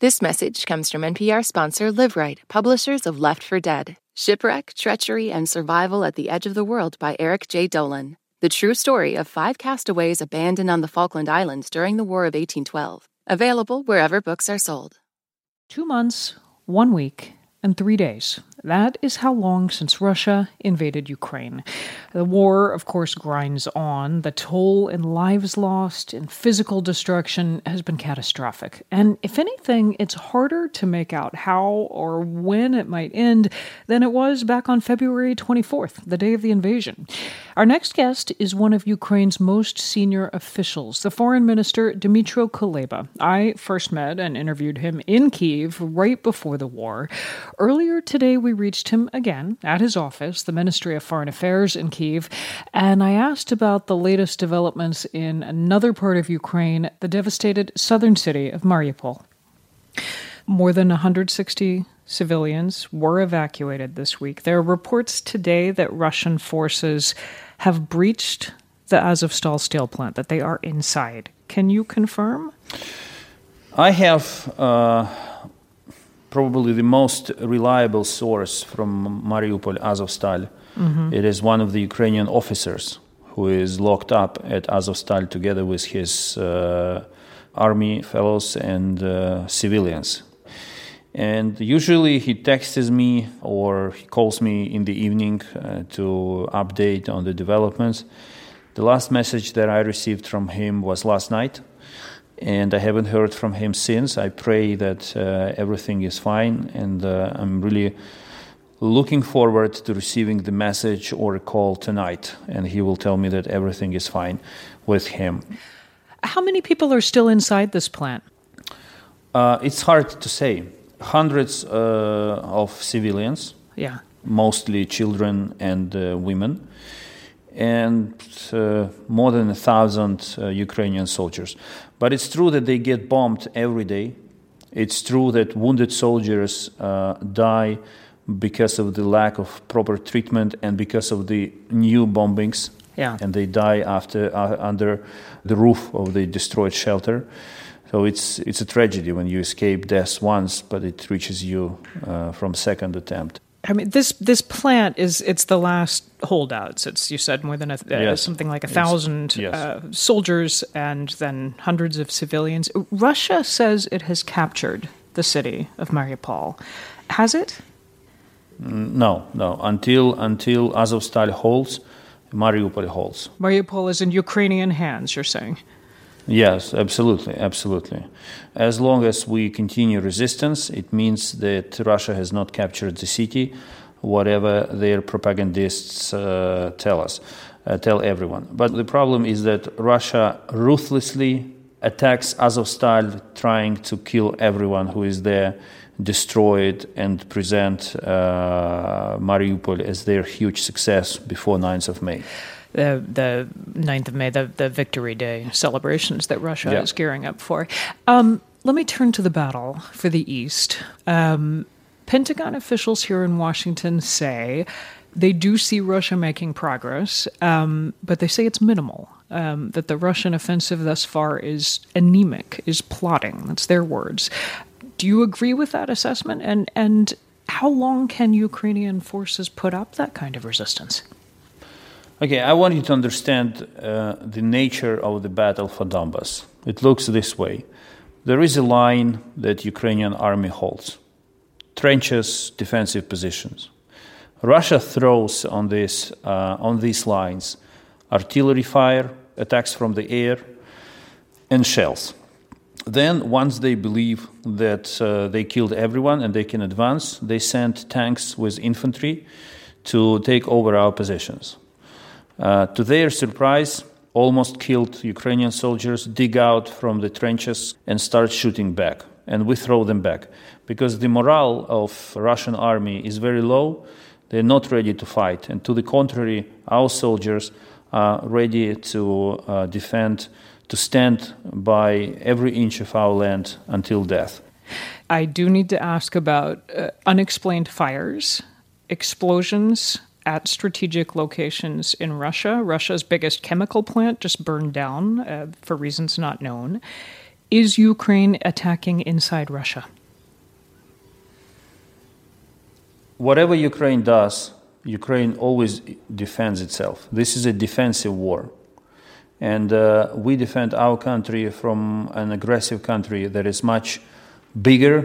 This message comes from NPR sponsor LiveRight, publishers of Left for Dead Shipwreck, Treachery, and Survival at the Edge of the World by Eric J. Dolin. The true story of five castaways abandoned on the Falkland Islands during the War of 1812. Available wherever books are sold. Two months, one week, and three days. That is how long since Russia invaded Ukraine. The war, of course, grinds on. The toll in lives lost and physical destruction has been catastrophic. And if anything, it's harder to make out how or when it might end than it was back on February 24th, the day of the invasion. Our next guest is one of Ukraine's most senior officials, the foreign minister Dmytro Kuleba. I first met and interviewed him in Kiev right before the war. Earlier today, we reached him again at his office, the Ministry of Foreign Affairs in Kiev, and I asked about the latest developments in another part of Ukraine, the devastated southern city of Mariupol. More than 160 civilians were evacuated this week. There are reports today that Russian forces have breached the Azovstal steel plant, that they are inside. Can you confirm? I have. Uh probably the most reliable source from Mariupol, Azovstal. Mm-hmm. It is one of the Ukrainian officers who is locked up at Azovstal together with his uh, army fellows and uh, civilians. And usually he texts me or he calls me in the evening uh, to update on the developments. The last message that I received from him was last night and I haven't heard from him since. I pray that uh, everything is fine, and uh, I'm really looking forward to receiving the message or a call tonight, and he will tell me that everything is fine with him. How many people are still inside this plant? Uh, it's hard to say. Hundreds uh, of civilians. Yeah. Mostly children and uh, women and uh, more than a thousand uh, Ukrainian soldiers. But it's true that they get bombed every day. It's true that wounded soldiers uh, die because of the lack of proper treatment and because of the new bombings. Yeah. And they die after uh, under the roof of the destroyed shelter. So it's it's a tragedy when you escape death once, but it reaches you uh, from second attempt. I mean, this this plant is it's the last holdouts. It's you said more than a, uh, yes. something like a thousand yes. uh, soldiers and then hundreds of civilians. Russia says it has captured the city of Mariupol. Has it? Mm, no, no. Until until Azovstal holds, Mariupol holds. Mariupol is in Ukrainian hands. You're saying? Yes, absolutely, absolutely. As long as we continue resistance, it means that Russia has not captured the city, whatever their propagandists uh, tell us, uh, tell everyone. But the problem is that Russia ruthlessly attacks Azovstal, trying to kill everyone who is there, destroy it, and present uh, Mariupol as their huge success before 9th of May the the 9th of May, the, the Victory Day celebrations that Russia yeah. is gearing up for. Um, let me turn to the battle for the East. Um, Pentagon officials here in Washington say they do see Russia making progress, um, but they say it's minimal. Um, that the Russian offensive thus far is anemic, is plotting. That's their words. Do you agree with that assessment? And and how long can Ukrainian forces put up that kind of resistance? Okay, I want you to understand uh, the nature of the battle for Donbass. It looks this way. There is a line that Ukrainian army holds. Trenches, defensive positions. Russia throws on, this, uh, on these lines artillery fire, attacks from the air, and shells. Then, once they believe that uh, they killed everyone and they can advance, they send tanks with infantry to take over our positions. Uh, to their surprise, almost killed Ukrainian soldiers dig out from the trenches and start shooting back, and we throw them back because the morale of Russian army is very low. They're not ready to fight, and to the contrary, our soldiers are ready to uh, defend, to stand by every inch of our land until death. I do need to ask about uh, unexplained fires, explosions, at strategic locations in Russia. Russia's biggest chemical plant just burned down uh, for reasons not known. Is Ukraine attacking inside Russia? Whatever Ukraine does, Ukraine always defends itself. This is a defensive war. And uh, we defend our country from an aggressive country that is much bigger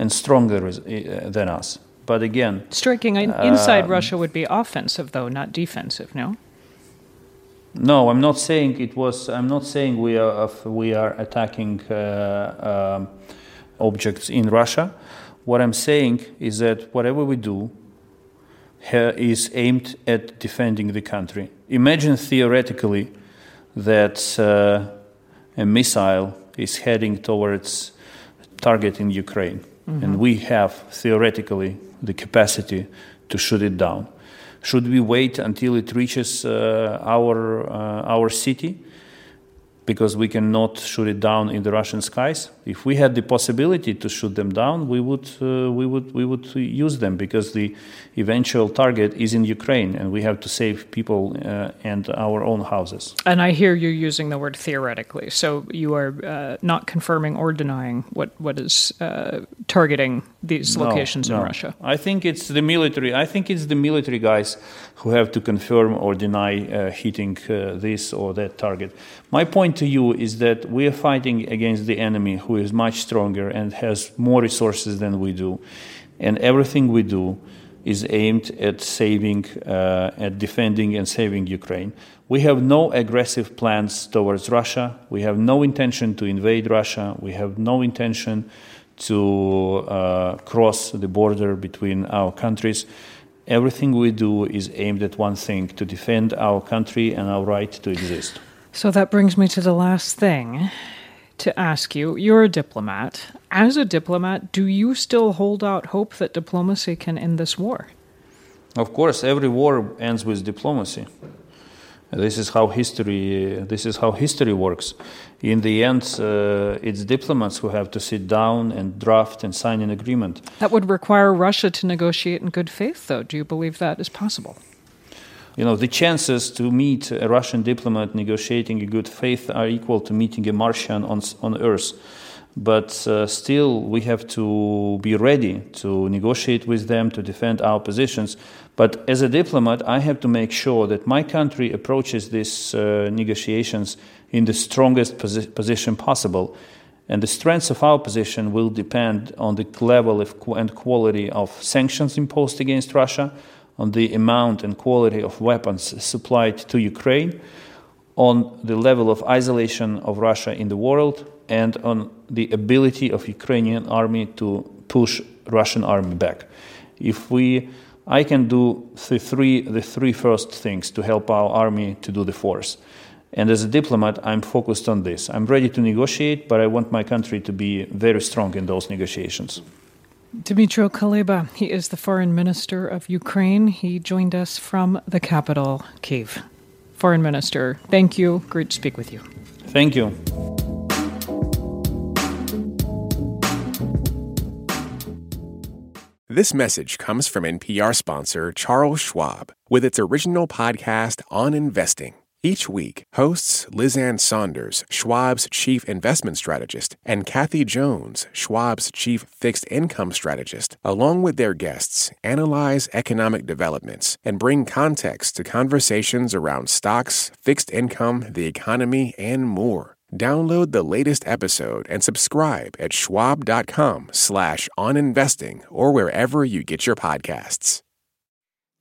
and stronger uh, than us. But again, striking inside uh, Russia would be offensive, though, not defensive. No. No, I'm not saying it was. I'm not saying we are we are attacking uh, um, objects in Russia. What I'm saying is that whatever we do is aimed at defending the country. Imagine theoretically that uh, a missile is heading towards target in Ukraine, mm-hmm. and we have theoretically the capacity to shoot it down. Should we wait until it reaches uh, our, uh, our city? Because we cannot shoot it down in the Russian skies. If we had the possibility to shoot them down, we would, uh, we would, we would use them because the eventual target is in Ukraine and we have to save people uh, and our own houses. And I hear you using the word theoretically. So you are uh, not confirming or denying what, what is uh, targeting these locations no. in Russia. I think it's the military. I think it's the military guys who have to confirm or deny uh, hitting uh, this or that target. My point to you is that we are fighting against the enemy who is much stronger and has more resources than we do. And everything we do is aimed at saving, uh, at defending and saving Ukraine. We have no aggressive plans towards Russia. We have no intention to invade Russia. We have no intention to uh, cross the border between our countries. Everything we do is aimed at one thing to defend our country and our right to exist. So that brings me to the last thing to ask you. You're a diplomat. As a diplomat, do you still hold out hope that diplomacy can end this war? Of course, every war ends with diplomacy. This is how history. This is how history works. In the end, uh, it's diplomats who have to sit down and draft and sign an agreement. That would require Russia to negotiate in good faith, though. Do you believe that is possible? You know, the chances to meet a Russian diplomat negotiating in good faith are equal to meeting a Martian on, on Earth. But uh, still, we have to be ready to negotiate with them, to defend our positions. But as a diplomat, I have to make sure that my country approaches these uh, negotiations in the strongest posi- position possible. And the strength of our position will depend on the level of, and quality of sanctions imposed against Russia on the amount and quality of weapons supplied to Ukraine, on the level of isolation of Russia in the world, and on the ability of Ukrainian army to push Russian army back. If we, I can do the three, the three first things to help our army to do the force. And as a diplomat, I'm focused on this. I'm ready to negotiate, but I want my country to be very strong in those negotiations. Dmytro Kuleba, he is the foreign minister of Ukraine. He joined us from the capital, Kiev. Foreign minister, thank you. Great to speak with you. Thank you. This message comes from NPR sponsor Charles Schwab with its original podcast on investing. Each week, hosts Liz Ann Sonders, Schwab's chief investment strategist, and Kathy Jones, Schwab's chief fixed income strategist, along with their guests, analyze economic developments and bring context to conversations around stocks, fixed income, the economy, and more. Download the latest episode and subscribe at schwab.com slash on investing or wherever you get your podcasts.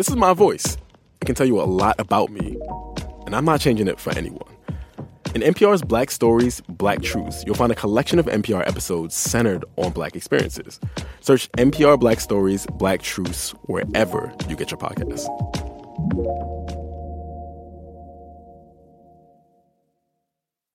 This is my voice. It can tell you a lot about me, and I'm not changing it for anyone. In NPR's Black Stories, Black Truths, you'll find a collection of NPR episodes centered on Black experiences. Search NPR Black Stories, Black Truths wherever you get your podcasts.